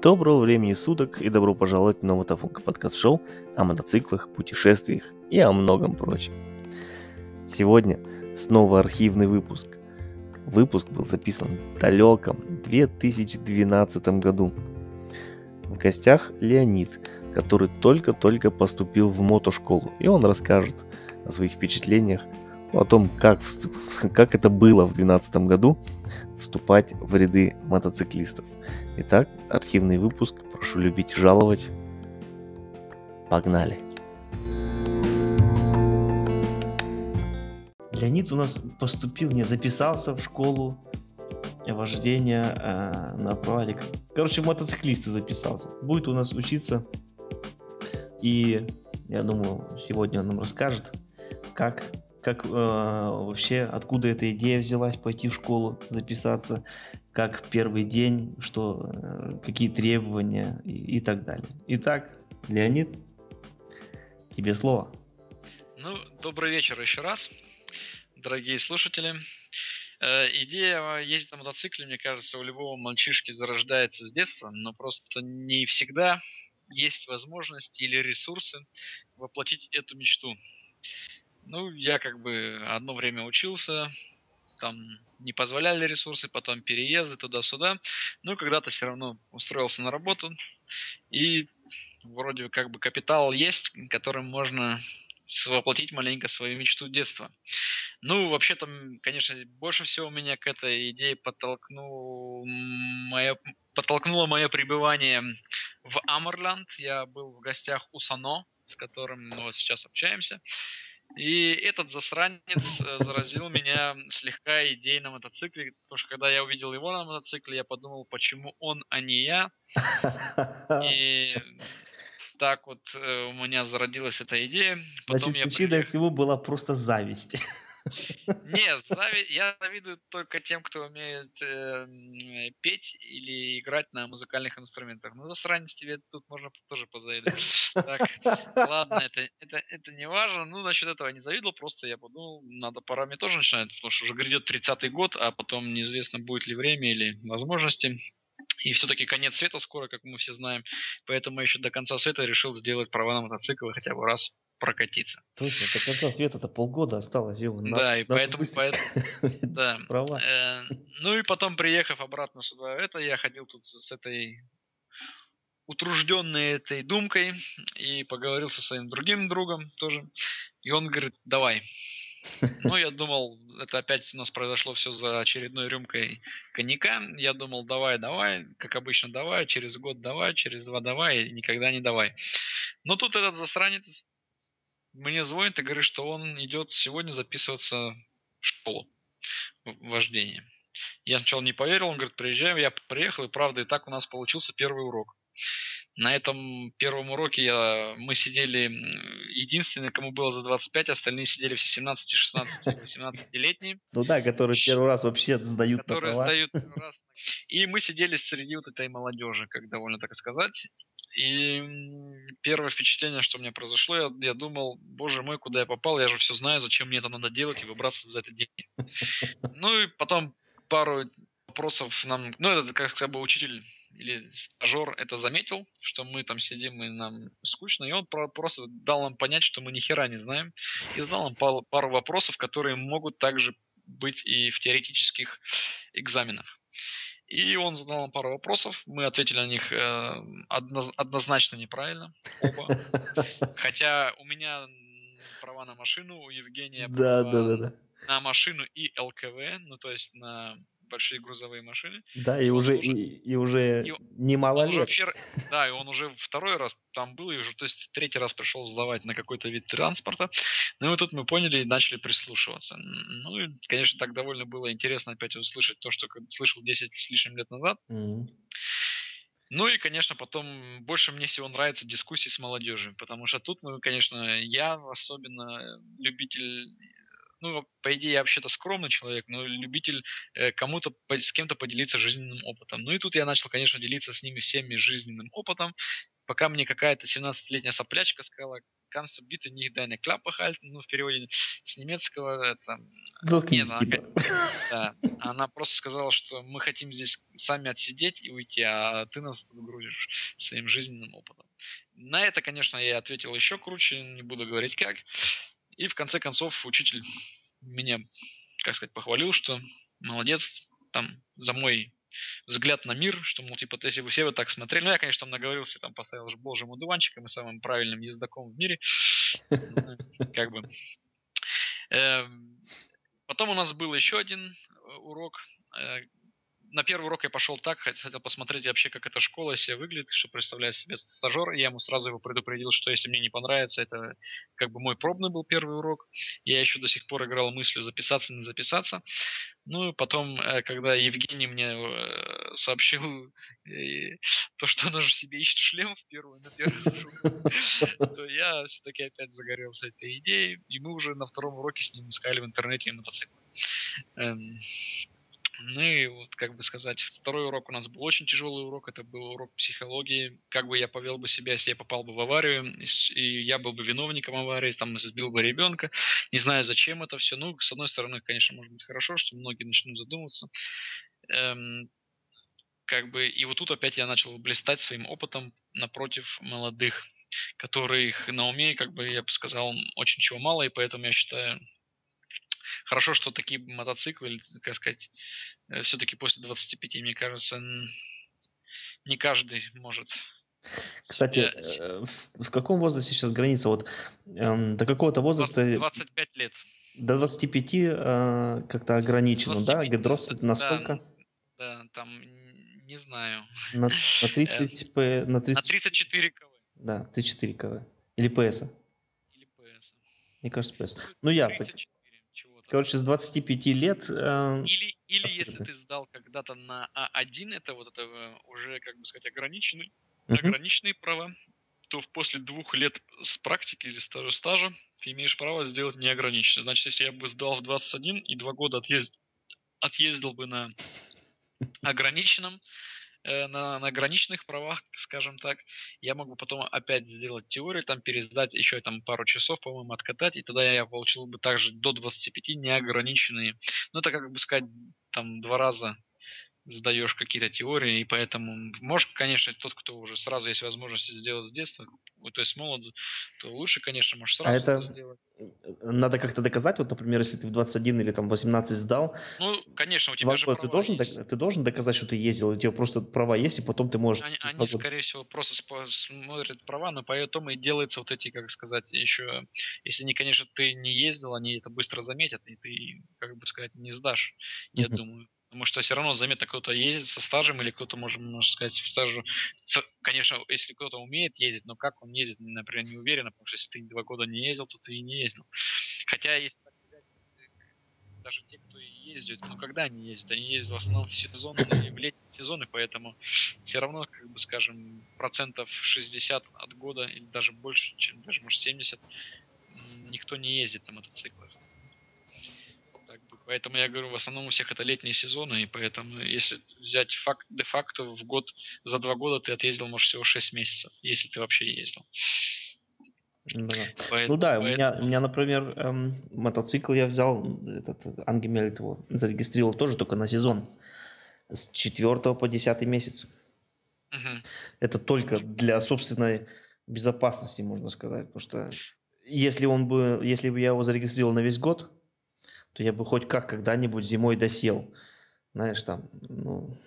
Доброго времени суток и добро пожаловать на Мотофонка подкаст-шоу о мотоциклах, путешествиях и о многом прочем. Сегодня снова архивный выпуск. Выпуск был записан в далеком 2012 году. В гостях Леонид, который только-только поступил в мотошколу, и он расскажет о своих впечатлениях, о том, как, как это было в 2012 году вступать в ряды мотоциклистов. Итак, архивный выпуск. Прошу любить и жаловать. Погнали. Леонид у нас поступил, не записался в школу вождения э, на правиле. Короче, мотоциклисты записался. Будет у нас учиться. И я думаю, сегодня он нам расскажет, как как э, вообще, откуда эта идея взялась пойти в школу, записаться, как первый день, что, э, какие требования и, и так далее. Итак, Леонид, тебе слово. Ну, добрый вечер еще раз, дорогие слушатели. Э, идея ездить на мотоцикле, мне кажется, у любого мальчишки зарождается с детства, но просто не всегда есть возможность или ресурсы воплотить эту мечту. Ну, я как бы одно время учился, там не позволяли ресурсы, потом переезды туда-сюда. Ну, когда-то все равно устроился на работу. И вроде как бы капитал есть, которым можно воплотить маленько свою мечту детства. Ну, вообще-то, конечно, больше всего меня к этой идее подтолкнул мое, подтолкнуло мое пребывание в Амерлянд. Я был в гостях у Сано, с которым мы вот сейчас общаемся. И этот засранец э, заразил меня слегка идеей на мотоцикле, потому что когда я увидел его на мотоцикле, я подумал, почему он, а не я. И так вот э, у меня зародилась эта идея. Потом Значит, причиной всего была просто зависть. Нет, зави... я завидую только тем, кто умеет э, петь или играть на музыкальных инструментах. Ну, засранец тебе тут можно тоже позавидовать. Так, ладно, это, это, это не важно. Ну, насчет этого я не завидовал, просто я подумал, надо пора мне тоже начинать, потому что уже грядет 30-й год, а потом неизвестно, будет ли время или возможности. И все-таки конец света скоро, как мы все знаем. Поэтому я еще до конца света решил сделать права на мотоциклы хотя бы раз прокатиться. Точно, до конца света-то полгода осталось. Его, да, и поэтому... да. Права. Э, ну и потом, приехав обратно сюда, это я ходил тут с этой утружденной этой думкой и поговорил со своим другим другом тоже. И он говорит, давай. Ну, я думал, это опять у нас произошло все за очередной рюмкой коньяка. Я думал, давай, давай, как обычно, давай, через год давай, через два давай, и никогда не давай. Но тут этот засранец мне звонит и говорит, что он идет сегодня записываться в школу вождения. Я сначала не поверил, он говорит, приезжаем, я приехал, и правда, и так у нас получился первый урок. На этом первом уроке я, мы сидели, единственный, кому было за 25, остальные сидели все 17, 16, 18-летние. Ну да, которые первый раз вообще сдают Которые сдают первый раз. И мы сидели среди вот этой молодежи, как довольно так сказать. И первое впечатление, что у меня произошло, я, я думал, боже мой, куда я попал, я же все знаю, зачем мне это надо делать и выбрасывать за это деньги. Ну и потом пару вопросов нам, ну это как бы учитель или стажер это заметил, что мы там сидим и нам скучно, и он просто дал нам понять, что мы ни хера не знаем, и задал нам пару, вопросов, которые могут также быть и в теоретических экзаменах. И он задал нам пару вопросов, мы ответили на них э, одно, однозначно неправильно, оба. Хотя у меня права на машину, у Евгения да, да, да, да. на машину и ЛКВ, ну то есть на большие грузовые машины. Да, и уже, уже, и, и уже и немало лет. Уже вообще, да, и он уже второй раз там был, и уже, то есть третий раз пришел сдавать на какой-то вид транспорта. Ну и тут мы поняли и начали прислушиваться. Ну и, конечно, так довольно было интересно опять услышать то, что слышал 10 с лишним лет назад. Mm-hmm. Ну и, конечно, потом больше мне всего нравятся дискуссии с молодежью, потому что тут, ну, конечно, я особенно любитель ну, по идее, я вообще-то скромный человек, но любитель э, кому-то, с кем-то поделиться жизненным опытом. Ну и тут я начал, конечно, делиться с ними всеми жизненным опытом, пока мне какая-то 17-летняя соплячка сказала, bitte nicht deine Klappe halten, ну, в переводе с немецкого это... Заткнись, не, типа. Да, Она просто сказала, что мы хотим здесь сами отсидеть и уйти, а ты нас тут грузишь своим жизненным опытом. На это, конечно, я ответил еще круче, не буду говорить как. И в конце концов учитель меня, как сказать, похвалил, что молодец, там, за мой взгляд на мир, что, мол, типа, если бы все вы так смотрели, ну, я, конечно, там наговорился, там поставил же божьим одуванчиком и самым правильным ездаком в мире, ну, как бы. Эм, потом у нас был еще один э, урок, э, на первый урок я пошел так, хотел посмотреть вообще, как эта школа себе выглядит, что представляет себе стажер. Я ему сразу его предупредил, что если мне не понравится, это как бы мой пробный был первый урок. Я еще до сих пор играл мыслью записаться, не записаться. Ну и потом, э, когда Евгений мне э, сообщил э, то, что он уже себе ищет шлем в первую, на первую то я все-таки опять загорелся этой идеей, и мы уже на втором уроке с ним искали в интернете мотоцикл. Ну и вот, как бы сказать, второй урок у нас был очень тяжелый урок, это был урок психологии. Как бы я повел бы себя, если я попал бы в аварию, и я был бы виновником аварии, там сбил бы ребенка. Не знаю, зачем это все. Ну, с одной стороны, конечно, может быть хорошо, что многие начнут задумываться. Эм, как бы, и вот тут опять я начал блистать своим опытом напротив молодых, которых на уме, как бы я бы сказал, очень чего мало, и поэтому я считаю, Хорошо, что такие мотоциклы, как сказать, э, все-таки после 25, мне кажется, не каждый может кстати, э, в каком возрасте сейчас граница? Вот э, до какого-то возраста... 25 лет. До 25 э, как-то ограничено, 25, да? Гидрос это насколько? Да, да, там не знаю. На, на 30 п, на 30... На 34 кв. Да, 34 кв. Или ПС. Или ПС. Мне кажется, ПС. Ну, ясно. 34 короче, с 25 лет... Э, или, или если ты сдал когда-то на А1, это вот это э, уже, как бы сказать, ограниченный, uh-huh. ограниченные права, то после двух лет с практики или стажа, стажа ты имеешь право сделать неограниченный. Значит, если я бы сдал в 21 и два года отъезд... отъездил бы на ограниченном, на, на граничных правах, скажем так, я могу потом опять сделать теорию, там пересдать еще там пару часов, по-моему, откатать, и тогда я получил бы также до 25 неограниченные. Ну, это как бы сказать, там два раза задаешь какие-то теории, и поэтому, может, конечно, тот, кто уже сразу есть возможность сделать с детства, то есть молоду, то лучше, конечно, можешь сразу а это, это сделать. Надо как-то доказать, вот, например, если ты в 21 или там 18 сдал, ну, конечно, у тебя же ты должен, есть. ты должен доказать, что ты ездил, у тебя просто права есть, и потом ты можешь... Они, они скорее всего, просто смотрят права, но поэтому и делаются вот эти, как сказать, еще, если не, конечно, ты не ездил, они это быстро заметят, и ты, как бы сказать, не сдашь, я думаю. Потому что все равно заметно кто-то ездит со стажем, или кто-то, может, можно сказать, в стажу. Конечно, если кто-то умеет ездить, но как он ездит, например, не уверенно, потому что если ты два года не ездил, то ты и не ездил. Хотя, если так взять, даже те, кто ездит, ну когда они ездят? Они ездят в основном в сезон в летние сезоны, поэтому все равно, как бы скажем, процентов 60 от года, или даже больше, чем даже, может, 70, никто не ездит на мотоциклах. Поэтому я говорю, в основном у всех это летние сезоны, и поэтому если взять факт, де-факто в год, за два года ты отъездил, может, всего 6 месяцев, если ты вообще ездил. Да. Поэтому, ну да, поэтому... у, меня, у меня, например, эм, мотоцикл я взял, этот Ангемельт его зарегистрировал тоже только на сезон. С 4 по 10 месяц. Угу. Это только для собственной безопасности, можно сказать. Потому что если он бы, если бы я его зарегистрировал на весь год, то я бы хоть как когда-нибудь зимой досел. Знаешь, там, ну,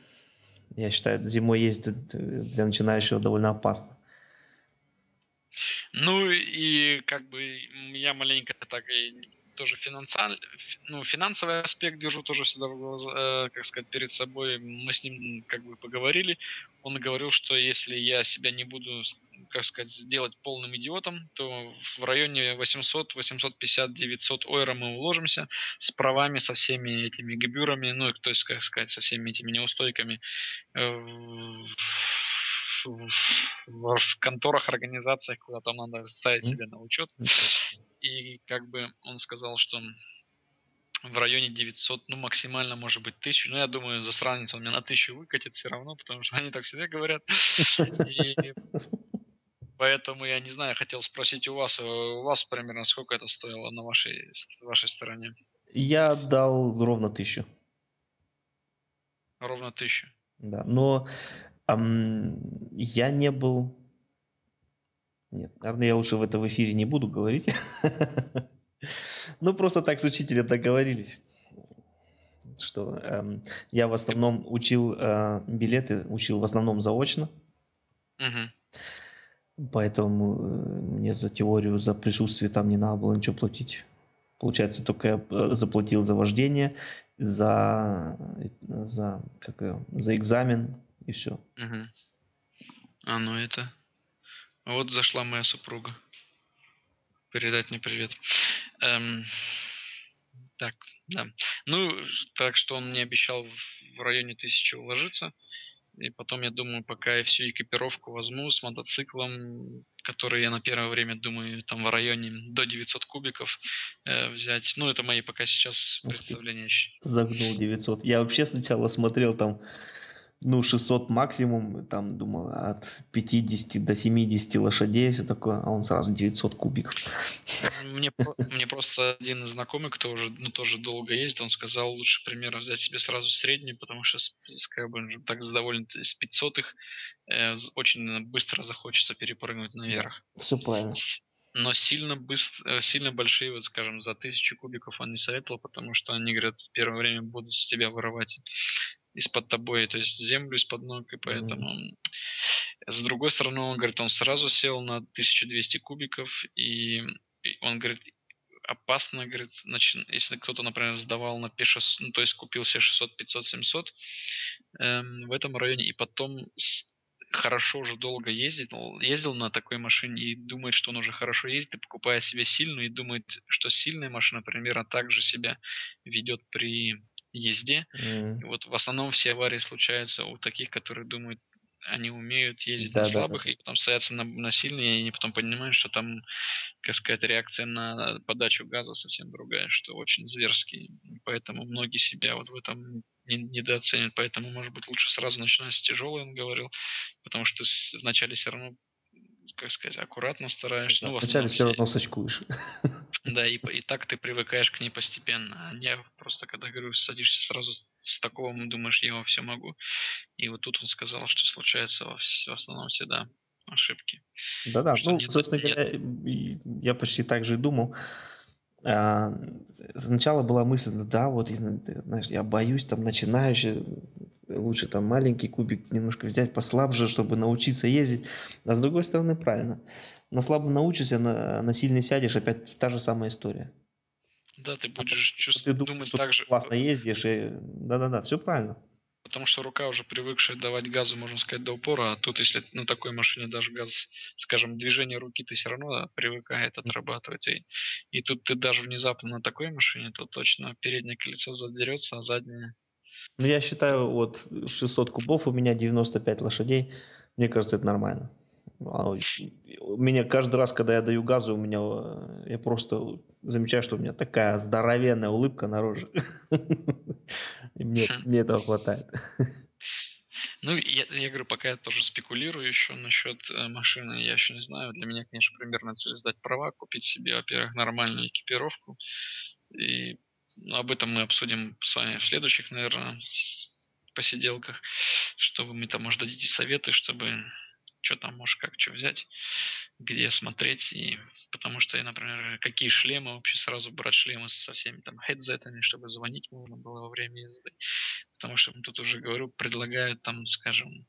я считаю, зимой ездить для начинающего довольно опасно. Ну и как бы я маленько так и тоже финансаль, ну, финансовый аспект держу тоже всегда в глаз, э, как сказать, перед собой. Мы с ним как бы поговорили. Он говорил, что если я себя не буду, как сказать, сделать полным идиотом, то в районе 800, 850, 900 ойра мы уложимся с правами, со всеми этими габюрами, ну, то есть, как сказать, со всеми этими неустойками э, в, в конторах, организациях, куда там надо ставить себе на учет. И как бы он сказал, что в районе 900, ну максимально может быть 1000. Ну я думаю, засранец он меня на 1000 выкатит все равно, потому что они так всегда говорят. И поэтому я не знаю, хотел спросить у вас, у вас примерно сколько это стоило на вашей, вашей стороне? Я дал ровно 1000. ровно тысячу. Да, но я не был... Нет, наверное, я лучше в это в эфире не буду говорить. Ну, просто так с учителем договорились, что я в основном учил э, билеты, учил в основном заочно. Поэтому э, мне за теорию, за присутствие там не надо было ничего платить. Получается, только я э, заплатил за вождение, за, за, как, за экзамен и все. Угу. А, ну это... Вот зашла моя супруга. Передать мне привет. Эм, так, да. Ну, так что он мне обещал в районе тысячи уложиться. И потом, я думаю, пока я всю экипировку возьму с мотоциклом, который я на первое время думаю, там в районе до 900 кубиков э, взять. Ну, это мои пока сейчас представления. Загнул 900. Я вообще сначала смотрел там ну, 600 максимум, там, думал, от 50 до 70 лошадей, все такое, а он сразу 900 кубиков. Мне, мне просто один знакомый, кто уже, ну, тоже долго ездит, он сказал, лучше, примерно, взять себе сразу среднюю, потому что, как бы, так довольно с 500 их э, очень быстро захочется перепрыгнуть наверх. Все правильно. Но сильно быстро, э, сильно большие, вот скажем, за тысячу кубиков он не советовал, потому что они, говорят, в первое время будут с тебя вырывать из-под тобой, то есть землю из-под ног, и поэтому... Mm-hmm. С другой стороны, он говорит, он сразу сел на 1200 кубиков, и, и он говорит, опасно, говорит, начин, если кто-то, например, сдавал на P600, ну, то есть купил себе 600, 500, 700 эм, в этом районе, и потом с, хорошо уже долго ездит, ездил на такой машине и думает, что он уже хорошо ездит, и покупая себе сильную, и думает, что сильная машина примерно так же себя ведет при езде. Mm. И вот в основном все аварии случаются у таких, которые думают, они умеют ездить да, на слабых, да. и потом садятся на, на сильные, и они потом понимают, что там, как сказать, реакция на подачу газа совсем другая, что очень зверский. Поэтому многие себя вот в этом не, недооценивают. Поэтому, может быть, лучше сразу начинать с тяжелой, он говорил, потому что вначале все равно как сказать, аккуратно стараешься. Да, ну, вначале все равно сочкуешь. Да, и, и так ты привыкаешь к ней постепенно. А не просто, когда, говорю, садишься сразу с такого, думаешь, я все могу. И вот тут он сказал, что случается в, в основном всегда ошибки. Да-да, ну, собственно говоря, я почти так же и думал. А, сначала была мысль, да, вот, знаешь, я боюсь там начинающий, лучше там маленький кубик немножко взять послабже, чтобы научиться ездить. А с другой стороны, правильно. На слабо научишься, на, на сильный сядешь, опять та же самая история. Да, ты будешь чувствовать, ты думаешь, что так же. классно ездишь, и да-да-да, все правильно. Потому что рука уже привыкшая давать газу, можно сказать, до упора, а тут, если на такой машине даже газ, скажем, движение руки ты все равно привыкает отрабатывать. И, и тут ты даже внезапно на такой машине, то точно переднее колесо задерется, а заднее... Ну, я считаю, вот 600 кубов у меня 95 лошадей, мне кажется, это нормально. А у меня каждый раз, когда я даю газу, у меня я просто замечаю, что у меня такая здоровенная улыбка на роже. И мне, мне этого хватает. Ну, я, я говорю, пока я тоже спекулирую еще насчет э, машины, я еще не знаю. Для меня, конечно, примерно цель сдать права, купить себе, во-первых, нормальную экипировку. И ну, об этом мы обсудим с вами в следующих, наверное, посиделках, чтобы мы там, может, дадите советы, чтобы что там можешь как что взять, где смотреть. И потому что я, например, какие шлемы, вообще сразу брать шлемы со всеми там хедзетами, чтобы звонить можно было во время езды. Потому что тут уже говорю, предлагают там, скажем,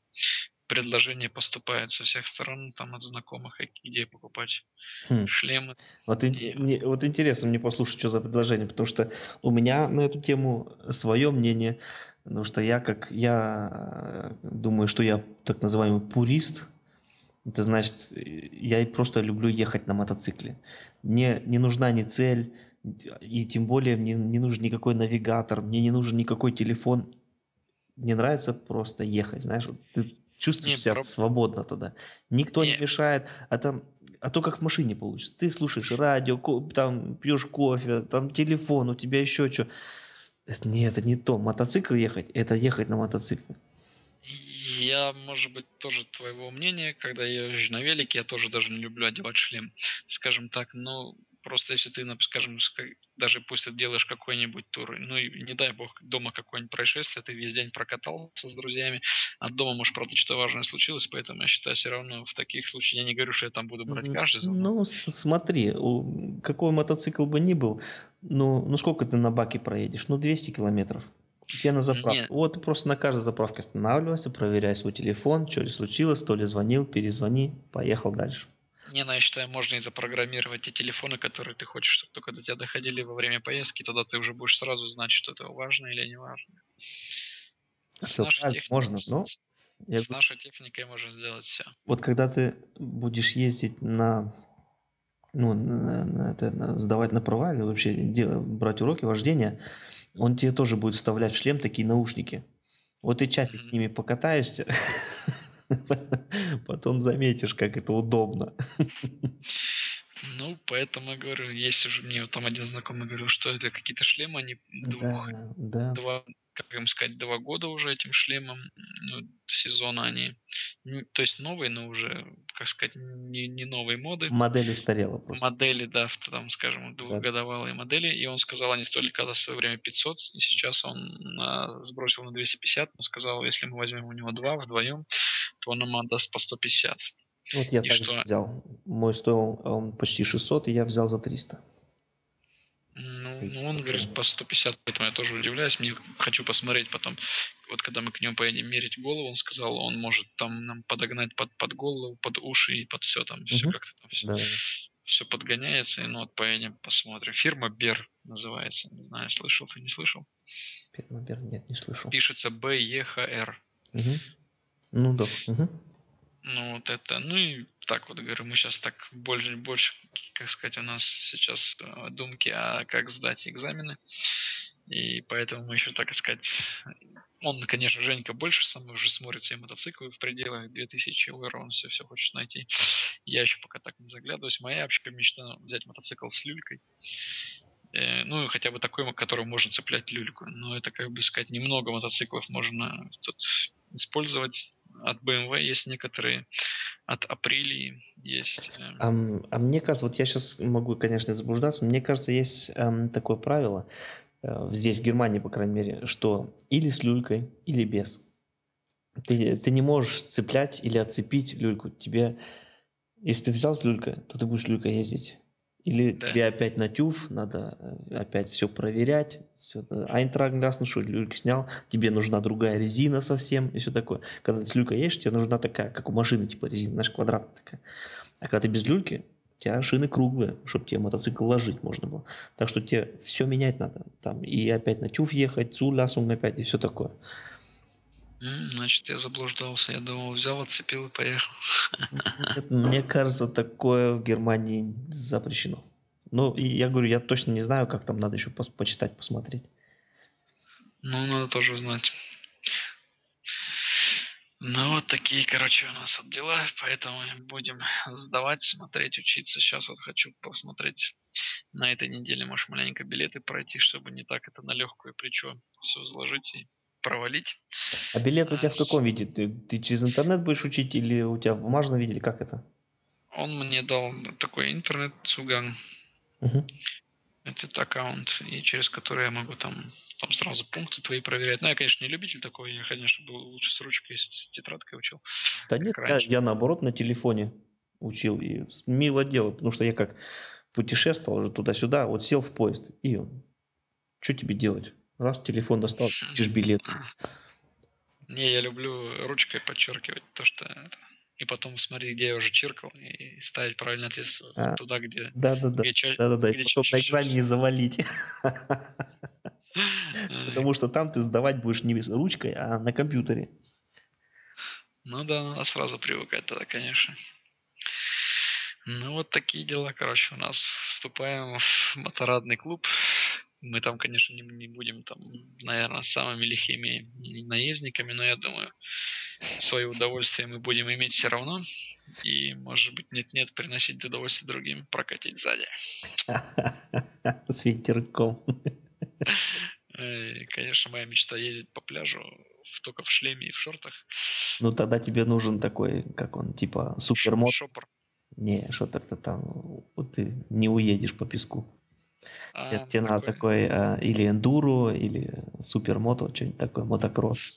предложения поступают со всех сторон, там от знакомых, где покупать хм. шлемы. Вот, и... мне, вот интересно мне послушать, что за предложение, потому что у меня на эту тему свое мнение, потому что я как я э, думаю, что я так называемый пурист, это значит, я просто люблю ехать на мотоцикле. Мне не нужна ни цель, и тем более мне не нужен никакой навигатор, мне не нужен никакой телефон. Мне нравится просто ехать, знаешь, ты чувствуешь себя проб... свободно тогда. Никто не. не мешает, а там, а то как в машине получится. Ты слушаешь радио, там пьешь кофе, там телефон, у тебя еще что. Это, нет, это не то. Мотоцикл ехать, это ехать на мотоцикле. Я, может быть, тоже твоего мнения, когда я езжу на велике, я тоже даже не люблю одевать шлем, скажем так, но Просто если ты, скажем, даже пусть ты делаешь какой-нибудь тур, ну и не дай бог дома какое-нибудь происшествие, ты весь день прокатался с друзьями, а дома, может, правда, что-то важное случилось, поэтому я считаю, все равно в таких случаях, я не говорю, что я там буду брать каждый звонок. Ну, смотри, какой мотоцикл бы ни был, ну, ну сколько ты на баке проедешь? Ну, 200 километров. Тебе на заправку. Нет. Вот ты просто на каждой заправке останавливайся, проверяй свой телефон, что ли случилось, то ли звонил, перезвони, поехал дальше. Не, ну я считаю, можно и запрограммировать те телефоны, которые ты хочешь, чтобы только до тебя доходили во время поездки, тогда ты уже будешь сразу знать, что это важно или не важно. Все так, техник... можно, но... Я... С нашей техникой можно сделать все. Вот когда ты будешь ездить на ну, это, сдавать на права или вообще делать, брать уроки вождения, он тебе тоже будет вставлять в шлем такие наушники. Вот ты часик mm-hmm. с ними покатаешься, Потом заметишь, как это удобно. Ну, поэтому я говорю, есть уже мне там один знакомый говорил, что это какие-то шлемы, они двух, да, да. два, как им сказать, два года уже этим шлемом, ну, сезона они, ну, то есть новые, но уже, как сказать, не, не новые моды. Модель устарела просто. Модели, да, там, скажем, двухгодовалые да. модели, и он сказал, они стоили когда в свое время 500, и сейчас он на, сбросил на 250, но сказал, если мы возьмем у него два вдвоем, то он нам отдаст по 150. Вот я и также что... взял. Мой стоил он почти 600, и я взял за 300. Ну, он говорит по 150, поэтому я тоже удивляюсь. Мне хочу посмотреть потом, вот когда мы к нему поедем мерить голову, он сказал, он может там нам подогнать под, под голову, под уши и под все там, все как-то там все, да. все подгоняется. И ну вот поедем, посмотрим. Фирма Бер называется. Не знаю, слышал ты, не слышал? Фирма Бер, нет, не слышал. Пишется Б-Е-Х-Р. Угу. Ну да. Угу. Ну вот это, ну и так вот говорю, мы сейчас так больше, больше, как сказать, у нас сейчас э, думки, а как сдать экзамены. И поэтому мы еще, так сказать, он, конечно, Женька больше сам уже смотрит все мотоциклы в пределах 2000 евро, он все, все хочет найти. Я еще пока так не заглядываюсь. Моя вообще мечта взять мотоцикл с люлькой. Э, ну, хотя бы такой, который можно цеплять люльку. Но это, как бы сказать, немного мотоциклов можно тут использовать от BMW есть некоторые, от Априлии есть. А, а мне кажется, вот я сейчас могу, конечно, заблуждаться, мне кажется, есть э, такое правило, э, здесь, в Германии, по крайней мере, что или с люлькой, или без. Ты, ты не можешь цеплять или отцепить люльку. Тебе, если ты взял с люлькой, то ты будешь люлькой ездить. Или да. тебе опять на тюф, надо э, опять все проверять. Все. Айнтраг ясно, что люльку снял, тебе нужна другая резина совсем и все такое. Когда ты с люлькой едешь, тебе нужна такая, как у машины, типа резина, знаешь, квадратная такая. А когда ты без люльки, у тебя шины круглые, чтобы тебе мотоцикл ложить можно было. Так что тебе все менять надо. Там и опять на тюф ехать, цулясунг опять и все такое. Значит, я заблуждался. Я думал, взял, отцепил и поехал. Мне кажется, такое в Германии запрещено. Ну, и я говорю, я точно не знаю, как там надо еще по почитать, посмотреть. Ну, надо тоже узнать. Ну, вот такие, короче, у нас вот дела, поэтому будем сдавать, смотреть, учиться. Сейчас вот хочу посмотреть на этой неделе, может, маленько билеты пройти, чтобы не так это на легкую плечо все изложить и провалить. А билет у тебя в каком виде? Ты, ты через интернет будешь учить или у тебя в бумажном виде, или как это? Он мне дал такой интернет-цуган. Угу. Этот аккаунт, и через который я могу там, там сразу пункты твои проверять. Ну, я, конечно, не любитель такой, я, конечно, был лучше с ручкой, с тетрадкой учил. Да нет, я, я наоборот на телефоне учил, и мило дело, потому что я как путешествовал уже туда-сюда, вот сел в поезд, и что тебе делать? Раз телефон достал, учишь билет. Не, я люблю ручкой подчеркивать то, что это. И потом смотреть, где я уже чиркал, и ставить правильный ответ а, туда, где... Да-да-да, да-да-да, и потом на экзамене завалить. Потому что там ты сдавать будешь не ручкой, а на компьютере. Ну да, надо сразу привыкать тогда, конечно. Ну вот такие дела, короче, у нас. Вступаем в моторадный клуб. Мы там, конечно, не, не будем там, наверное, самыми лихими наездниками, но я думаю, свое удовольствие мы будем иметь все равно. И, может быть, нет-нет, приносить удовольствие другим, прокатить сзади. С ветерком. Конечно, моя мечта ездить по пляжу только в шлеме и в шортах. Ну, тогда тебе нужен такой, как он, типа супермод. Шопор. Не, шопер-то там, вот ты не уедешь по песку. А, Тебе надо такой а, или эндуро, или супермото, что-нибудь такое, мотокросс.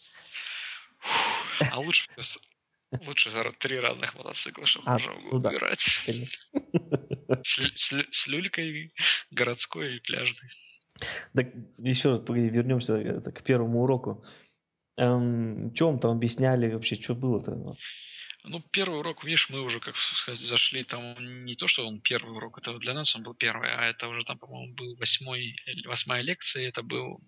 А лучше, лучше три разных мотоцикла, чтобы А, можно ну да. выбирать. Конечно. С, с с люлькой городской и пляжной. Так еще раз погоди, вернемся это, к первому уроку. Эм, что вам там объясняли вообще, что было-то? Ну, первый урок, видишь, мы уже, как сказать, зашли, там не то, что он первый урок, это для нас он был первый, а это уже там, по-моему, был восьмой, восьмая лекция, это был,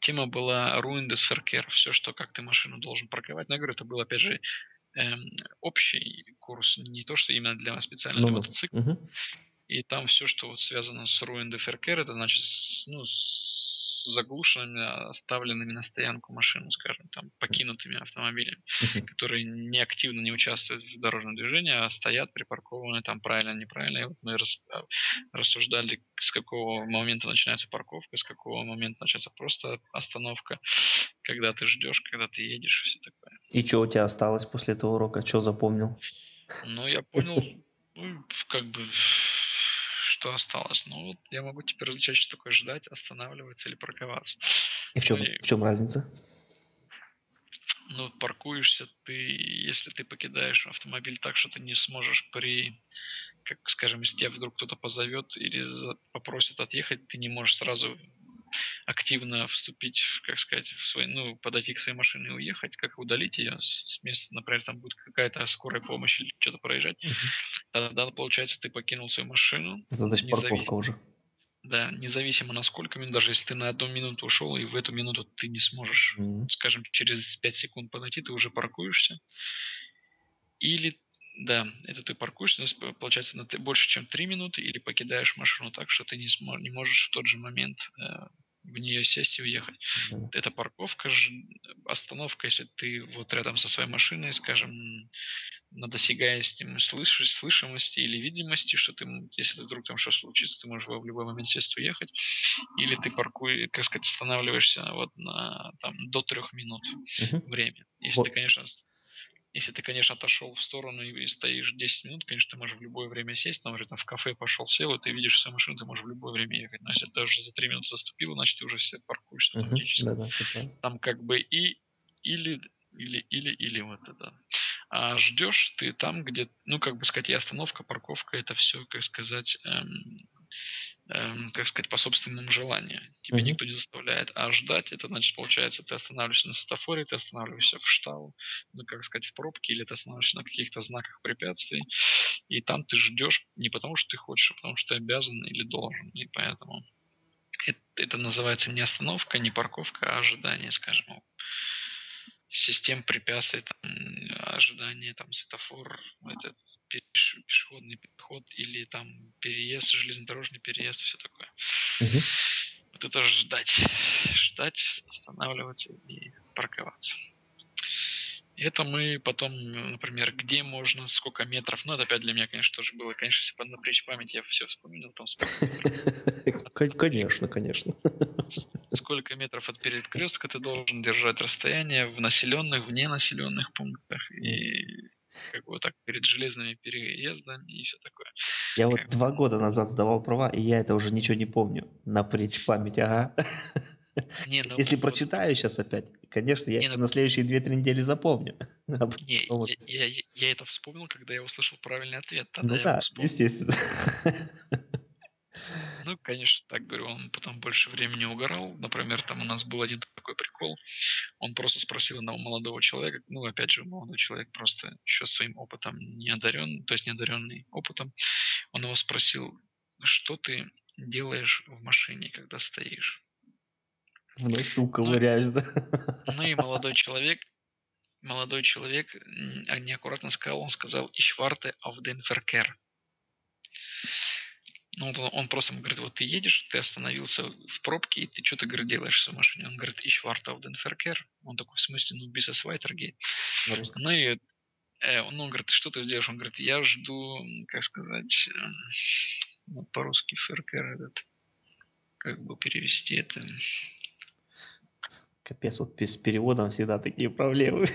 тема была Ruin des Verkehr, все, что, как ты машину должен парковать. Но я говорю, это был, опять же, эм, общий курс, не то, что именно для специально для Ну-ну. мотоцикла. Мгм. И там все, что вот связано с Ruin de Verkehr, это значит ну, с заглушенными, оставленными на стоянку машину, скажем, там, покинутыми автомобилями, которые не активно не участвуют в дорожном движении, а стоят припаркованы там правильно, неправильно. И вот мы а, рассуждали, с какого момента начинается парковка, с какого момента начинается просто остановка, когда ты ждешь, когда ты едешь, все такое. И что у тебя осталось после этого урока? Что запомнил? Ну, я понял, ну, как бы, что осталось. Ну, вот я могу теперь различать, что такое ждать, останавливаться или парковаться. И в чем, И- в чем разница? Ну, паркуешься ты, если ты покидаешь автомобиль так, что ты не сможешь при, как скажем, если тебя вдруг кто-то позовет или за- попросит отъехать, ты не можешь сразу активно вступить, в, как сказать, в свой, ну, подойти к своей машине и уехать, как удалить ее с места, например, там будет какая-то скорая помощь или что-то проезжать, Мгм. тогда, получается, ты покинул свою машину, Это значит независимо- парковка уже. Да, независимо на сколько минут, даже если ты на одну минуту ушел, и в эту минуту ты не сможешь, Мгм. скажем, через 5 секунд подойти, ты уже паркуешься. Или, да, это ты паркуешься, получается, на больше, чем 3 минуты, или покидаешь машину так, что ты не, смо- не можешь в тот же момент э, в нее сесть и уехать. Да. Это парковка, остановка, если ты вот рядом со своей машиной, скажем, на досягаемости слыш- слышимости или видимости, что ты, если вдруг там что случится, ты можешь в любой момент сесть и уехать, или ты паркуй, как сказать, останавливаешься вот на там до трех минут Мгм. время. Если Вот. ты, конечно, если ты, конечно, отошел в сторону и, стоишь 10 минут, конечно, ты можешь в любое время сесть, там уже там в кафе пошел, сел, и ты видишь свою машину, ты можешь в любое время ехать. Но если ты уже за 3 минуты заступил, значит, ты уже все паркуешься автоматически Да-да, всё правильно. там как бы и или или или или вот это. А ждешь ты там, где, ну как бы сказать, и остановка, парковка, это все, как сказать, эм, как сказать, по собственному желанию. Тебя Мгм. никто не заставляет. А ждать, это значит, получается, ты останавливаешься на светофоре, ты останавливаешься в штау, ну как сказать, в пробке, или ты останавливаешься на каких-то знаках препятствий, и там ты ждешь не потому, что ты хочешь, а потому что ты обязан или должен. И поэтому это, это называется не остановка, не парковка, а ожидание, скажем, систем препятствий, там, ожидание, там, светофор, этот пеш- пешеходный переход или там переезд, железнодорожный переезд, все такое. Мгм. Вот это ждать. Ждать, останавливаться и парковаться. Это мы потом, например, где можно, сколько метров. Ну, это опять для меня, конечно, тоже было. Конечно, если напрячь память, я все вспомнил, там Кон- Конечно, конечно. сколько метров от перекрестка ты должен держать расстояние в населенных, в ненаселенных пунктах и как бы так перед железными переездами и все такое. Я вот два года назад сдавал права, и я это уже ничего не помню. Напрячь память, ага. Не, ну, Если прочитаю сейчас опять, конечно, я Не, ну- на следующие 2-3 недели запомню. А Не, вот- я, я- я это вспомнил, когда я услышал правильный ответ. Тогда Ну я да, естественно. Ну, конечно, так говорю, он потом больше времени угорал. Например, там у нас был один такой прикол. Он просто спросил одного молодого человека, ну, опять же, молодой человек просто еще своим опытом не одарен, то есть не одаренный опытом. Он его спросил, что ты делаешь в машине, когда стоишь? В носу ковыряешь, да? Ну и молодой человек, молодой человек неаккуратно сказал, он сказал «Ich warte auf den Verkehr». Ну, вот он, он просто ему говорит, вот ты едешь, ты остановился в пробке, и ты что ты, говорит, делаешь в машине? Он говорит, warte auf den Verkehr. Он такой, в смысле, ну. На русском. Ну и э, он, он говорит, что ты делаешь? Он говорит, я жду, как сказать, эм, ну, по-русски Verkehr этот, как бы перевести это. Капец, вот с переводом всегда такие проблемы.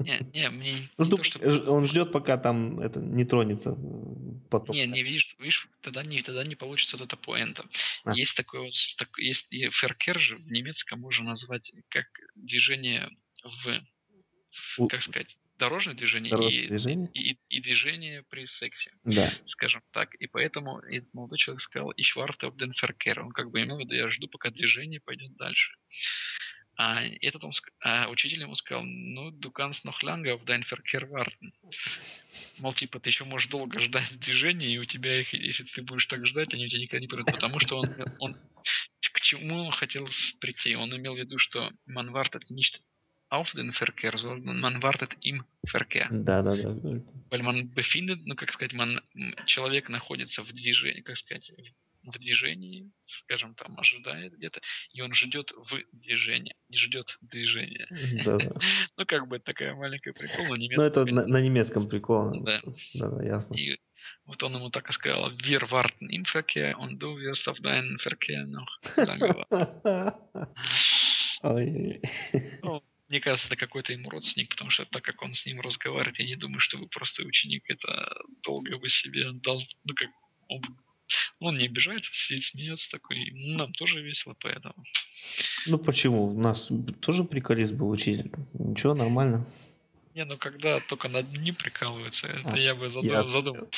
Не, не, мне Ну, жду, то, что... он ждет, пока там это не тронется э, поток. Не, не, видишь, видишь, тогда не, тогда не получится вот эта поэнта. А. Есть такой вот, так- есть и феркер же в немецком можно назвать как движение в, как сказать, дорожное движение Дорожное и, движение? и, и движение при сексе. Да. скажем так. И поэтому этот молодой человек сказал «Ich warte auf den Verkehr». Он как бы имел в виду, я жду, пока движение пойдет дальше. А этот он, а учитель ему сказал, ну, du kannst noch lange auf deinen Verkehr warten. Мол, типа, ты еще можешь долго ждать движения, и у тебя их, если ты будешь так ждать, они у тебя никогда не придут. Потому что он, он к чему он хотел прийти? Он имел в виду, что man wartet nicht auf den Verkehr, sondern man wartet im Verkehr. Да, да, да. Weil man befindet, ну, как сказать, man, человек находится в движении, как сказать, в движении, скажем, там, ожидает где-то, и он ждет в движении, не ждет движения. Ну, как бы такая маленькая прикол на Ну, немецком. это на, немецком прикол. Да. Да, ясно. Вот он ему так и сказал, wir warten im Verkehr und du wirst auf deinen Verkehr noch lange warten». Ой. Ну, мне кажется, это какой-то ему родственник, потому что так как он с ним разговаривает, я не думаю, что вы просто ученик, это долго бы себе дал, ну как, он, он не обижается, сидит, смеется такой, «Ну, нам тоже весело, поэтому. Ну почему? У нас тоже приколист был учитель. Ничего, нормально. Не, ну когда только над ним прикалываются, это А, я бы задум- ясно. задумал.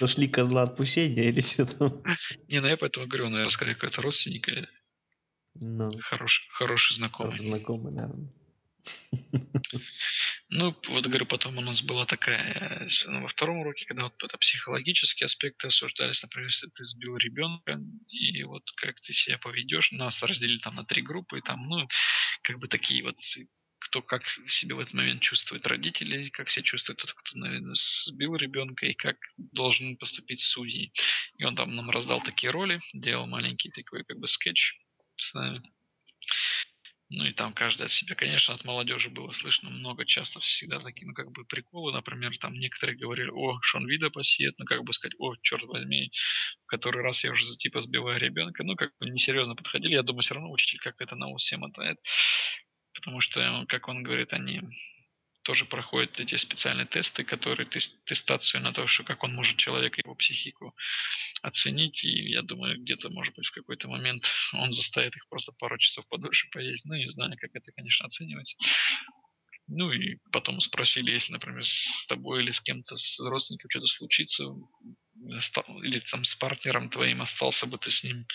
Дошли козла отпущения или что там? Не, ну я поэтому говорю, наверное, скорее какой-то родственник или Ну, хороший, хороший знакомый. знакомый, наверное. Ну, вот говорю, потом у нас была такая, ну, во втором уроке, когда вот это психологические аспекты осуждались, например, если ты сбил ребенка, и вот как ты себя поведешь, нас разделили там на три группы, и там, ну, как бы такие вот, кто как себя в этот момент чувствует родители, как себя чувствует тот, кто, наверное, сбил ребенка, и как должен поступить судьи. И он там нам раздал такие роли, делал маленький такой как бы скетч с нами. Ну и там каждый от себя, конечно, от молодежи было слышно много, часто всегда такие, ну как бы приколы, например, там некоторые говорили, о, Шон Вида посеет, ну как бы сказать, о, черт возьми, в который раз я уже типа сбиваю ребенка, ну как бы несерьезно подходили, я думаю, все равно учитель как-то это на ус всем мотает, потому что, как он говорит, они тоже проходят эти специальные тесты, которые тес- тестацию на то, что как он может человека, его психику оценить, и я думаю, где-то, может быть, в какой-то момент он заставит их просто пару часов подольше поесть. Ну, не знаю, как это, конечно, оценивается. Ну и потом спросили, если, например, с тобой или с кем-то, с родственником что-то случится, или там с партнером твоим, остался бы ты с ним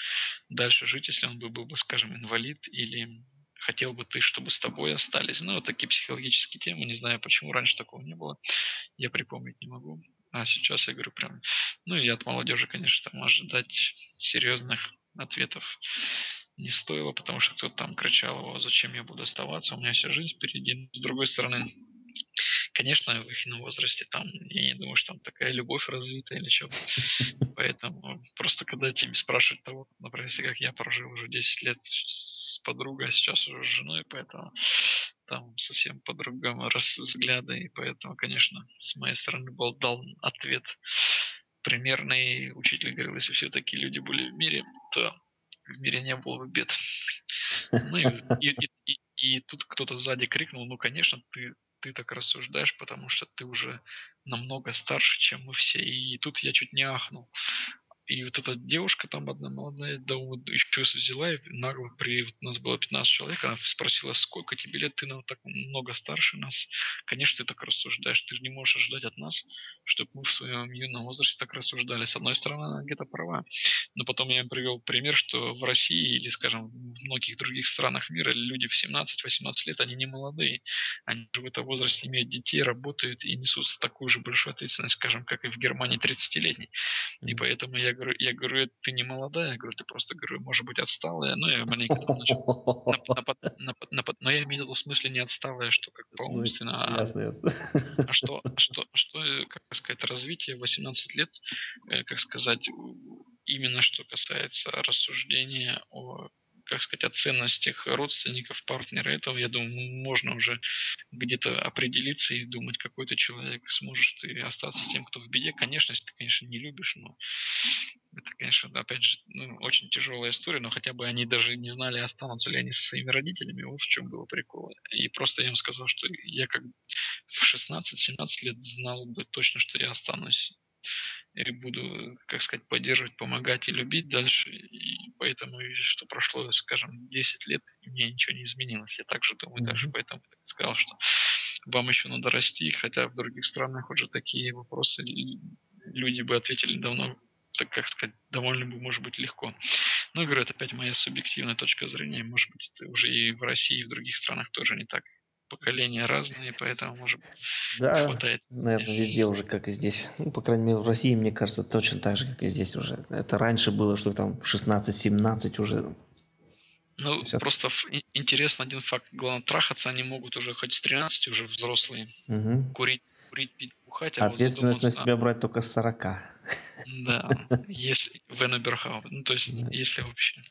дальше жить, если он бы был бы, скажем, инвалид, или хотел бы ты, чтобы с тобой остались. Ну, вот такие психологические темы, не знаю, почему раньше такого не было, я припомнить не могу. А сейчас я говорю прям, ну и от молодежи, конечно, там ожидать серьезных ответов не стоило, потому что кто-то там кричал, «О, зачем я буду оставаться, у меня вся жизнь впереди. С другой стороны, конечно, в их возрасте там, я не думаю, что там такая любовь развита или что. Поэтому просто когда тебе спрашивают того, например, если как я прожил уже 10 лет с подругой, а сейчас уже с женой, поэтому там совсем по-другому взгляды, и поэтому, конечно, с моей стороны был дан ответ примерный. Учитель говорил, если все такие люди были в мире, то в мире не было бы бед. Ну и, и, и, и тут кто-то сзади крикнул, ну, конечно, ты, ты так рассуждаешь, потому что ты уже намного старше, чем мы все. И тут я чуть не ахнул. И вот эта девушка там одна молодая, да, вот еще взяла и нагло, при, у нас было 15 человек, она спросила, сколько тебе лет, ты нам так много старше нас. Конечно, ты так рассуждаешь, ты же не можешь ожидать от нас, чтобы мы в своем юном возрасте так рассуждали. С одной стороны, она где-то права. Но потом я им привел пример, что в России или, скажем, в многих других странах мира люди в 17-18 лет, они не молодые. Они же в этом возрасте имеют детей, работают и несут такую же большую ответственность, скажем, как и в Германии 30-летний. И поэтому я говорю, я говорю, ты не молодая, я говорю, ты просто, говорю, может быть, отсталая. Ну, я маленько напад- напад- но я имею в смысле не отсталая, что как Ну, по-умственно, а Ясно, ясно. а что, а что, а что, как сказать, развитие 18 лет, э, как сказать, именно что касается рассуждения о как сказать, о ценностях родственников, партнера, этого, я думаю, можно уже где-то определиться и думать, какой ты человек, сможешь ты остаться с тем, кто в беде. Конечно, если ты, конечно, не любишь, но это, конечно, опять же, ну, очень тяжелая история, но хотя бы они даже не знали, останутся ли они со своими родителями, вот в чем было прикол. И просто я им сказал, что я как в 16-17 лет знал бы точно, что я останусь и буду, как сказать, поддерживать, помогать и любить дальше. И поэтому, что прошло, скажем, 10 лет, и мне ничего не изменилось. Я также думаю, даже поэтому сказал, что вам еще надо расти, хотя в других странах уже такие вопросы люди бы ответили давно, так как сказать, довольно бы, может быть, легко. Ну, говорю, это опять моя субъективная точка зрения. Может быть, это уже и в России, и в других странах тоже не так поколения разные, поэтому, может да, хватает. наверное, везде уже, как и здесь. Ну, по крайней мере, в России, мне кажется, точно так же, как и здесь уже. Это раньше было, что там в 16-17 уже ну, Сейчас... просто интересно один факт. Главное, трахаться они могут уже хоть с 13, уже взрослые. Угу. Курить, курить, пить, бухать. А Ответственность вот на себя брать только с 40. Да, если в. Ну, то есть, если вообще.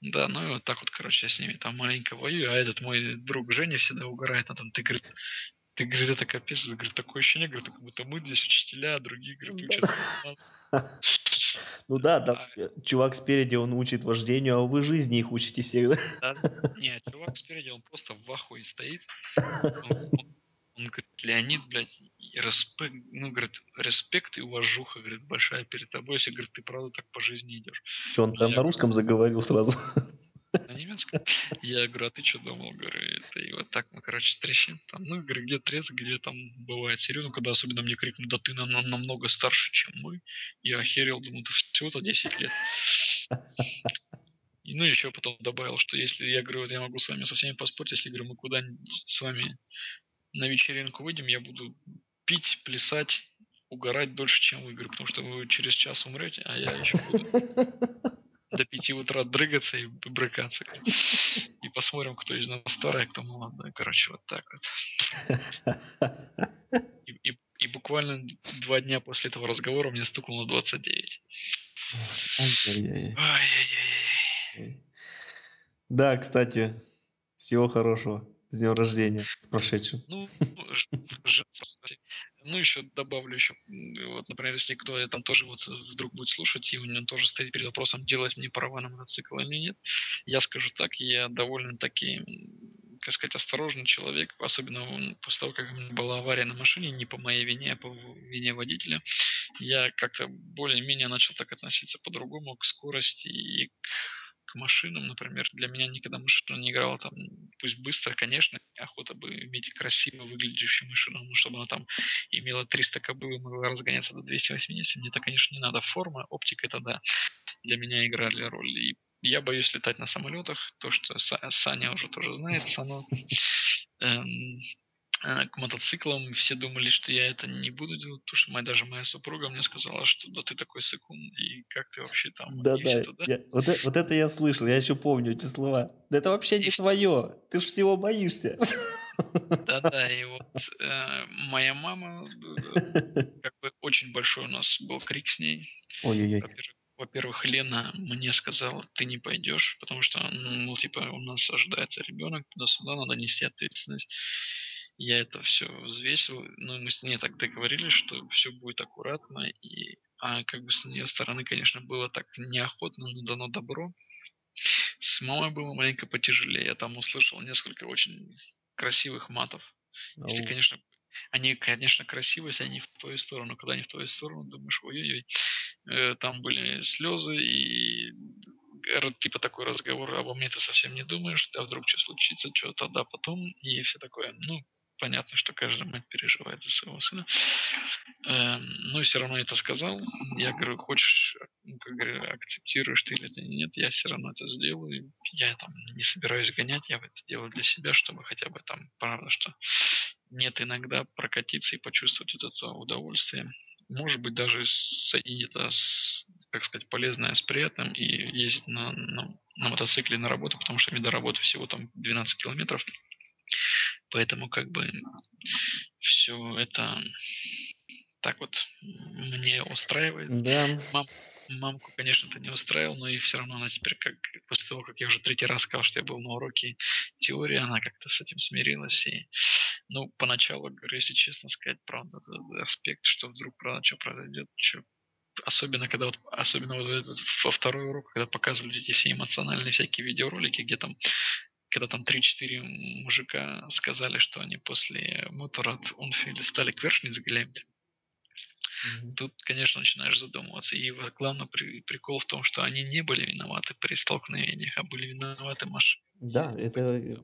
Да, ну и вот так вот, короче, я с ними там маленько воюю, а этот мой друг Женя всегда угорает на том, ты, говорит, ты, говорит, это капец, говорит, такое ощущение, говорит, как будто мы здесь учителя, а другие, говорит, учат. Ну да, там а чувак спереди, он учит вождению, а вы жизни их учите всегда. Да, нет, чувак спереди, он просто в ахуе стоит. Он говорит, Леонид, блядь, респект, ну, говорит, респект и уважуха, говорит, большая перед тобой, если, говорит, ты правда так по жизни идешь. Что, он прям на русском заговорил сразу? На немецком? Я говорю, а ты что думал? Говорю, это и вот так мы, короче, трещим. Там, ну, говорю, где трез, где там бывает серьезно, когда особенно мне крикнут, да ты нам, нам намного старше, чем мы. Я охерел, думаю, ты всего-то 10 лет. И, ну, еще потом добавил, что если я говорю, вот я могу с вами со всеми поспорить, если говорю, мы куда-нибудь с вами на вечеринку выйдем, я буду пить, плясать, угорать дольше, чем вы, говорю, потому что вы через час умрете, а я еще буду до пяти утра дрыгаться и брыкаться. И посмотрим, кто из нас старый, а кто молодой. Короче, вот так вот. И, и, и буквально два дня после этого разговора мне стукнуло 29. Ай-яй-яй. Да, кстати, всего хорошего. С днем рождения, с прошедшим. Ну, ну, еще добавлю еще, вот, например, если кто там тоже вот вдруг будет слушать, и у него тоже стоит перед вопросом, делать мне права на мотоцикл или нет, я скажу так, я довольно-таки, как сказать, осторожный человек, особенно после того, как у меня была авария на машине, не по моей вине, а по вине водителя, я как-то более-менее начал так относиться по-другому к скорости и к к машинам, например, для меня никогда машина не играла там, пусть быстро, конечно, охота бы иметь красиво выглядящую машину, но чтобы она там имела 300 кобыл и могла разгоняться до 280, мне это, конечно, не надо. Форма, оптика, это да, для меня играли роль. И я боюсь летать на самолетах, то, что Саня уже тоже знает, Сано. Эм, к мотоциклам. Все думали, что я это не буду делать, потому что моя, даже моя супруга мне сказала, что да ты такой сыкун, и как ты вообще там? Да, да, я, вот, это, вот это я слышал, я еще помню эти слова. Да это вообще и не все... твое, ты же всего боишься. Да-да, и вот э, моя мама, э, как бы очень большой у нас был крик с ней. Ой-ой-ой. Во-первых, Лена мне сказала, ты не пойдешь, потому что, ну, типа, у нас ожидается ребенок, туда-сюда, надо нести ответственность я это все взвесил, ну, мы с ней так договорились, что все будет аккуратно, и, а как бы с ее стороны, конечно, было так неохотно, но дано добро. С мамой было маленько потяжелее, я там услышал несколько очень красивых матов. Oh. Если, конечно, они, конечно, красивые, если они в твою сторону, когда они в твою сторону, думаешь, ой-ой-ой, э, там были слезы и типа такой разговор, обо мне ты совсем не думаешь, а вдруг что случится, что тогда потом, и все такое. Ну, понятно, что каждая мать переживает за своего сына. Эм, но все равно это сказал. Я говорю, хочешь, ну, как говорю, акцептируешь ты или нет, я все равно это сделаю. Я там не собираюсь гонять, я это делаю для себя, чтобы хотя бы там, правда, что нет иногда прокатиться и почувствовать это удовольствие. Может быть, даже соединить это с, как сказать, полезное с приятным и ездить на, на, на мотоцикле на работу, потому что мне до работы всего там 12 километров. Поэтому как бы все это так вот мне устраивает. Да. Мам, мамку, конечно, это не устраивал, но и все равно она теперь, как после того, как я уже третий раз сказал, что я был на уроке теории, она как-то с этим смирилась. И, ну, поначалу, говорю, если честно сказать, правда, этот аспект, что вдруг, правда, что произойдет, что особенно когда вот, особенно вот этот, во второй урок, когда показывали эти все эмоциональные всякие видеоролики, где там когда там 3-4 мужика сказали, что они после мотора Унфиля стали квершниц глембель. Mm-hmm. Тут, конечно, начинаешь задумываться. И главный при, прикол в том, что они не были виноваты при столкновениях, а были виноваты машины. Да, это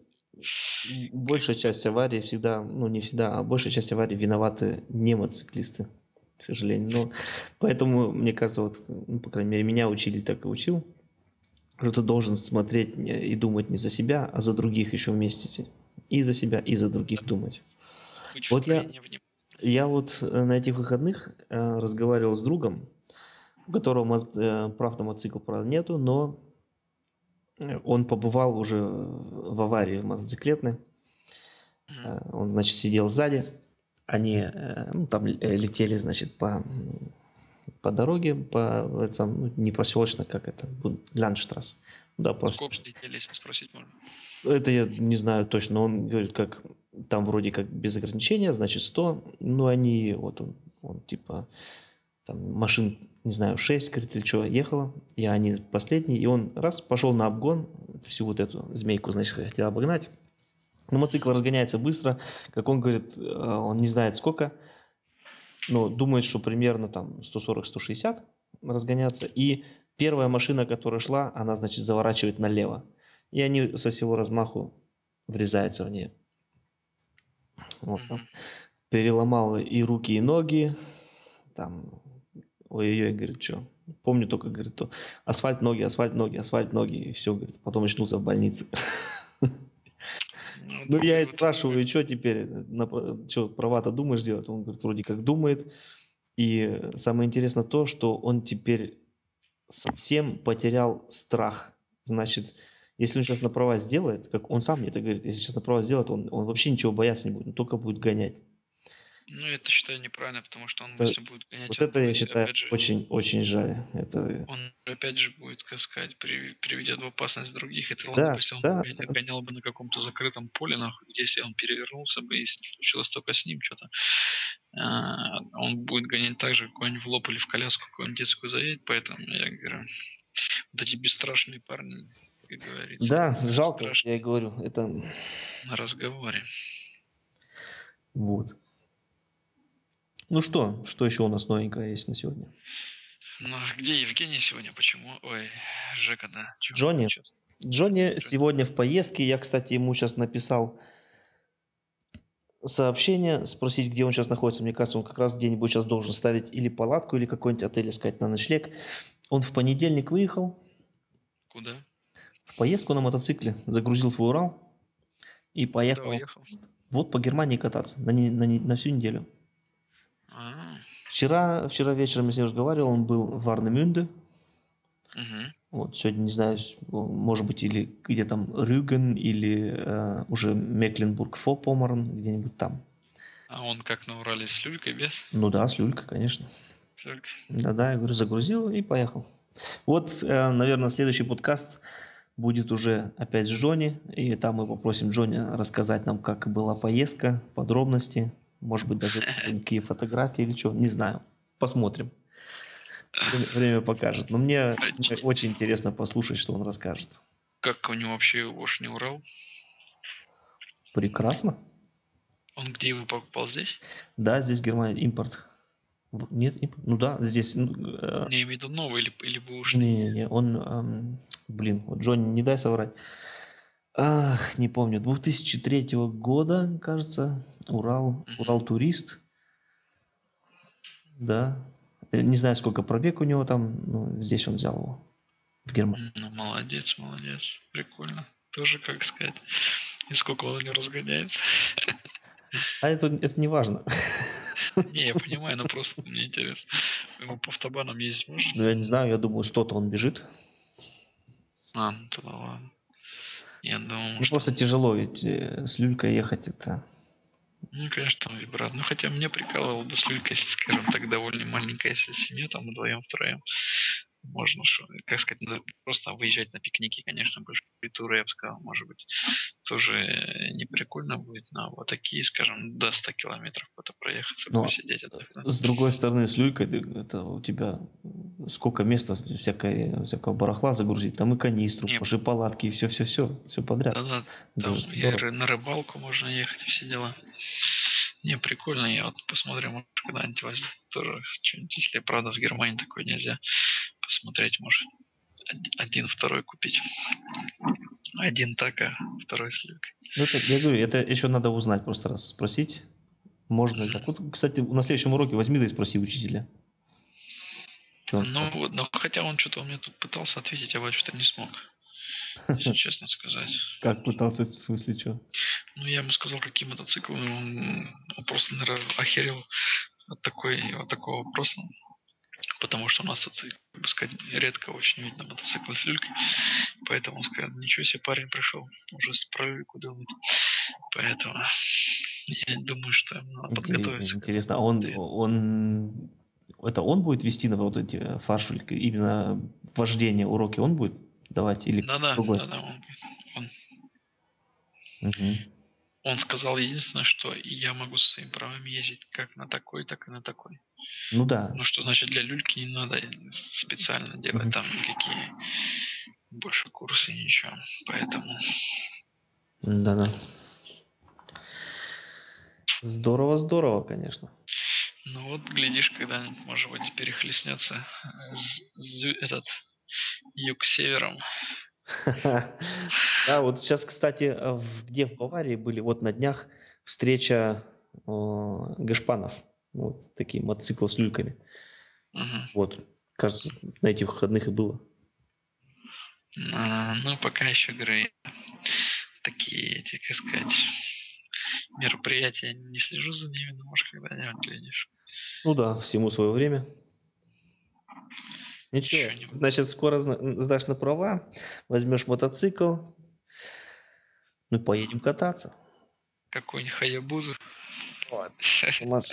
большая часть аварий всегда, ну не всегда, а большая часть аварий виноваты не мотоциклисты, к сожалению. Но поэтому, мне кажется, вот, ну, по крайней мере, меня учили так и учил, что ты должен смотреть и думать не за себя, а за других еще вместе. И за себя, и за других думать. Быть вот я, я вот э, на этих выходных э, разговаривал с другом, у которого, э, правда, мотоцикл, правда, нету, но он побывал уже в аварии в мотоциклетной. Он, значит, сидел сзади. Они, ну, там летели, значит, по, по дороге, по, это, ну, не проселочно, как это, Лянштрасс. Да, просто. Сколько летели, если спросить можно? Это я не знаю точно, но он говорит, как там вроде как без ограничения, значит 100, ну они, вот он, он типа, там машин, не знаю, 6, говорит, или что, ехало, и они последние, и он раз пошел на обгон, всю вот эту змейку, значит, хотел обогнать. Но мотоцикл разгоняется быстро, как он говорит, э, он не знает сколько, но думает, что примерно там 140-160 разгоняться, и первая машина, которая шла, она, значит, заворачивает налево и они со всего размаху врезаются в нее. Вот там переломал и руки, и ноги, там, ой-ой-ой, говорит, что, помню только, говорит, то асфальт ноги, асфальт ноги, асфальт ноги, и все, говорит, потом очнулся в больнице. Ну, ну я и спрашиваю, что теперь, что, права-то думаешь делать? Он говорит, вроде как думает. И самое интересное то, что он теперь совсем потерял страх. Значит, если он сейчас на права сделает, как он сам мне это говорит, если сейчас на права сделает, он, он вообще ничего бояться не будет, он только будет гонять. Ну, это считаю неправильно, потому что он, это, если будет гонять... Вот это, будет, я считаю, же, очень, очень жаль. Это... Он опять же будет, как сказать, приведет в опасность других. Это ладно, да, если он да, гонял, да. гонял бы на каком-то закрытом поле, нахуй, если он перевернулся бы, и случилось только с ним что-то, а, он будет гонять так же, какой-нибудь в лоб или в коляску какую-нибудь детскую заедет, поэтому я говорю, вот эти бесстрашные парни, как говорится. Да, жалко, я и говорю, это... На разговоре. Вот. Ну что, что еще у нас новенькое есть на сегодня? Ну, а где Евгений сегодня? Почему? Ой, Жека, да. Чего Джонни. Джонни Джонни сегодня в поездке. Я, кстати, ему сейчас написал сообщение, спросить, где он сейчас находится. Мне кажется, он как раз где-нибудь сейчас должен ставить или палатку, или какой-нибудь отель искать на ночлег. Он в понедельник выехал. Куда? в поездку на мотоцикле, загрузил свой Урал и поехал. Вот по Германии кататься на, на, на всю неделю. А-а-а. Вчера, вчера вечером я с ним разговаривал, он был в Арнемюнде. Угу. Вот, сегодня, не знаю, может быть, или где там Рюген, или э, уже Мекленбург-Фопомерн, где-нибудь там. А он как на Урале с люлькой без? Ну да, с люлькой, конечно. Да-да, я говорю, загрузил и поехал. Вот, э, наверное, следующий подкаст будет уже опять с Джонни, и там мы попросим Джонни рассказать нам, как была поездка, подробности, может быть, даже какие фотографии или что, не знаю. Посмотрим. Время покажет. Но мне, мне очень интересно послушать, что он расскажет. Как у него вообще уж не Урал? Прекрасно. Он где его покупал здесь? Да, здесь Германия, импорт. Нет, ну да, здесь... Ну, э, не, имею в виду новый или, или бэушный? Не-не-не, он, эм, блин, вот Джонни, не дай соврать. Ах, не помню, 2003 года, кажется, Урал, Урал Турист. Да. Э, не знаю, сколько пробег у него там, ну, здесь он взял его, в Германии. Ну, молодец, молодец, прикольно. Тоже, как сказать, и сколько он не разгоняется. А это, это не важно. Не, я понимаю, но просто мне интересно. Ему по автобанам ездить можно? Ну, я не знаю, я думаю, что-то он бежит. А, ну тогда ладно. Я думал, ну, что... просто тяжело ведь э, с люлькой ехать это. Ну, конечно, там вибрат. Ну, хотя меня прикалывало бы с люлькой, скажем так, довольно маленькая если семья, там вдвоем, втроем. Можно, как сказать, ну, просто выезжать на пикники, конечно, больше туры, я бы сказал, может быть, тоже не прикольно будет, но вот такие, скажем, до 100 километров куда-то проехаться, но посидеть. Отдохнуть. С другой стороны, с люлькой, это у тебя сколько места всякой, всякого барахла загрузить, там и канистру, Нет. и палатки, и все-все-все, все подряд. Да-да, там и на рыбалку можно ехать, все дела. Не, прикольно, я вот посмотрю, может, когда-нибудь возьму тоже что-нибудь, если правда в Германии такое нельзя, посмотреть, может, один, второй купить. Один так, а второй с. Ну, это, я говорю, это еще надо узнать, просто раз спросить. Можно ли так? Вот, кстати, на следующем уроке возьми да и спроси учителя. ну, вот, но хотя он что-то у меня тут пытался ответить, а вот что-то не смог. Если честно сказать. Как пытался, в смысле, что? Ну, я ему сказал, какие мотоциклы, он, он просто, наверное, охерел от, такой, от такого вопроса. Потому что у нас тут, как сказать, редко очень видно мотоциклы с люлькой. Поэтому он сказал, ничего себе, парень пришел, уже с про люльку думает. Поэтому я думаю, что надо подготовиться. Интересно, а он, он это он будет вести на вот эти фаршульки, именно вождение уроки он будет давать или да, да, другой? Да, да, он, он. Угу. Он сказал единственное, что я могу со своими правами ездить как на такой, так и на такой. Ну да. Ну что значит для люльки не надо специально делать угу. там никакие больше курсы, ничего. Поэтому. Да-да. Здорово, здорово, конечно. Ну вот, глядишь, когда-нибудь, может быть, перехлестнется этот юг севером. Да, вот сейчас, кстати, где в Баварии были, вот на днях встреча Гашпанов, вот такие мотоциклы с люльками. Вот, кажется, на этих выходных и было. А, ну, пока еще, говорю, такие, эти, как сказать, мероприятия не слежу за ними, но может когда-нибудь глядишь. Ну да, всему свое время. Ничего, значит, скоро сдашь на права, возьмешь мотоцикл, ну, поедем кататься. Какой-нибудь Хаябузу. Вот.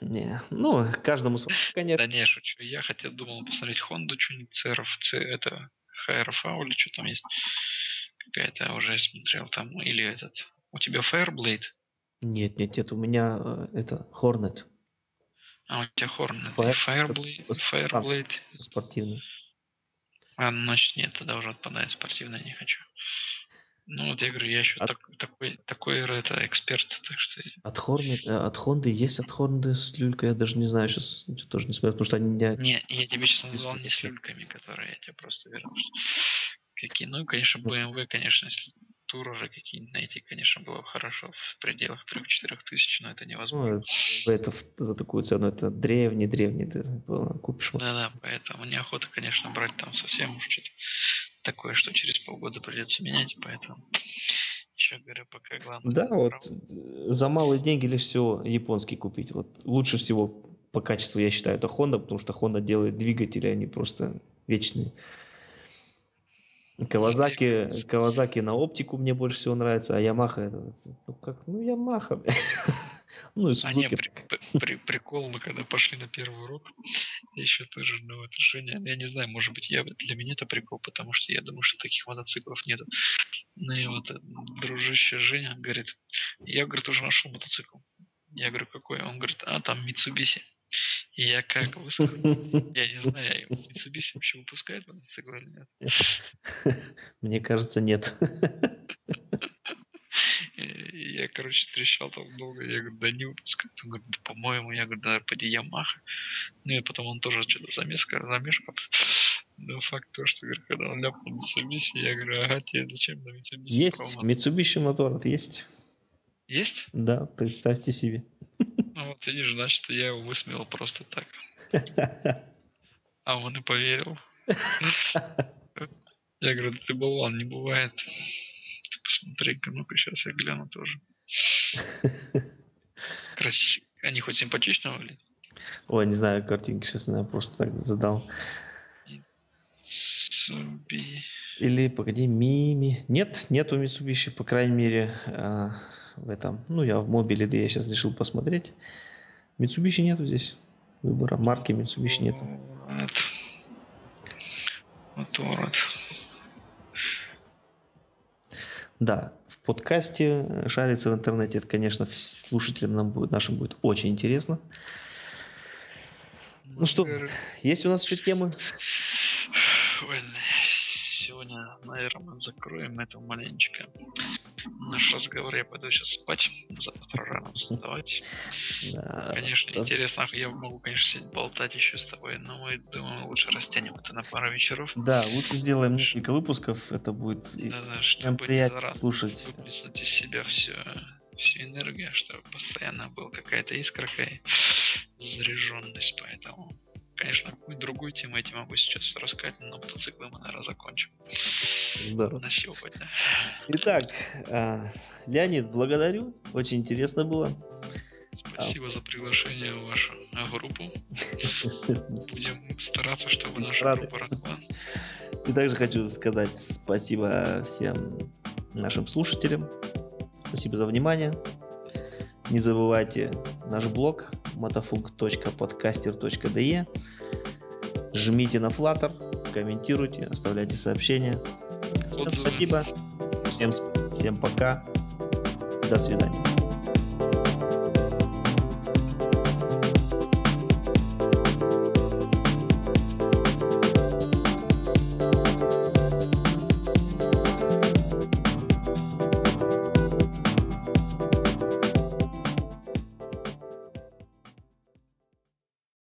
Не, ну, каждому свое, конечно. Да не, шучу. Я хотел, думал посмотреть Хонду, что-нибудь CRF, это HRF или что там есть. Какая-то уже смотрел там. Или этот. У тебя Fireblade? Нет, нет, нет, у меня э, это Hornet. А у тебя Хорн. Fire, Fireblade. Fireblade. Спортивный. А, ну, значит, нет, тогда уже отпадает спортивный, не хочу. Ну, вот я говорю, я еще От... так, такой, такой это эксперт, так что... От Хорны, э, от Хонды есть от Хонды с люлькой, я даже не знаю, сейчас тоже не смотрю, потому что они не... Не, я тебе сейчас назвал не с люльками, которые я тебе просто вернул. Какие, ну, конечно, BMW, конечно, если тур уже какие-нибудь найти, конечно, было бы хорошо в пределах 3-4 тысяч, но это невозможно. Ну, это за такую цену, это древний, древний, ты купишь. Да-да, поэтому неохота, конечно, брать там совсем уж что-то такое, что через полгода придется менять, поэтому еще говорю, пока главное. Да, вот за малые деньги лишь всего японский купить. Вот лучше всего по качеству я считаю это Honda, потому что Honda делает двигатели, они просто вечные. Кавазаки, Кавазаки на оптику мне больше всего нравится, а Ямаха, ну как, ну Ямаха. ну и Сузуки. А не, при, при, прикол, мы когда пошли на первый урок, еще тоже ну, это Женя, я не знаю, может быть, я, для меня это прикол, потому что я думаю, что таких мотоциклов нету. Ну и вот дружище Женя говорит, я, говорит, уже нашел мотоцикл. Я говорю, какой? Он говорит, а, там Mitsubishi. И я как высказал, я не знаю, Mitsubishi вообще выпускает мотоцикл или нет? Мне кажется, нет. Я, короче, трещал там долго. Я говорю, да не выпускает. Он говорит, да, по-моему, я говорю, да, поди Ямаха. Ну и потом он тоже что-то замешкал, замешкал. Но факт то, что говорю, когда он ляпнул Mitsubishi, я говорю, ага, тебе зачем на Mitsubishi? Есть, Mitsubishi мотор, есть. Есть? Да, представьте себе. Вот видишь, значит, я его высмеял просто так. А он и поверил. Я говорю, ты болван, не бывает. Посмотри-ка, ну-ка сейчас я гляну тоже. Красиво. Они хоть симпатично выглядят? Ой, не знаю, картинки сейчас я просто так задал. Mitsubishi. Или, погоди, Мими. Нет, нету Mitsubishi, по крайней мере, а, в этом. Ну, я в мобиле, да я сейчас решил посмотреть. Mitsubishi нету здесь выбора. Марки Mitsubishi нету. Вот ворот. Да, в подкасте шариться в интернете, это, конечно, слушателям нам будет, нашим будет очень интересно. Ну что, есть у нас еще темы? Ой, сегодня, наверное, мы закроем это маленечко. Наш разговор, я пойду сейчас спать, завтра рано вставать. Да, конечно, да. интересно, я могу, конечно, сидеть болтать еще с тобой, но мы думаем, лучше растянем это на пару вечеров. Да, лучше сделаем несколько выпусков, это будет да, приятно слушать. Выплеснуть из себя все всю энергию, чтобы постоянно была какая-то искорка и заряженность, поэтому конечно, какую другую тему я тебе могу сейчас рассказать, но мотоциклы мы, наверное, закончим. Здорово. На сегодня. Итак, а, Леонид, благодарю. Очень интересно было. Спасибо за приглашение в вашу группу. Будем стараться, чтобы наша Рады. группа росла. И также хочу сказать спасибо всем нашим слушателям. Спасибо за внимание. Не забывайте наш блог motofunk.podcaster.de Жмите на Flutter, комментируйте, оставляйте сообщения. Всем спасибо. Всем, всем пока. До свидания.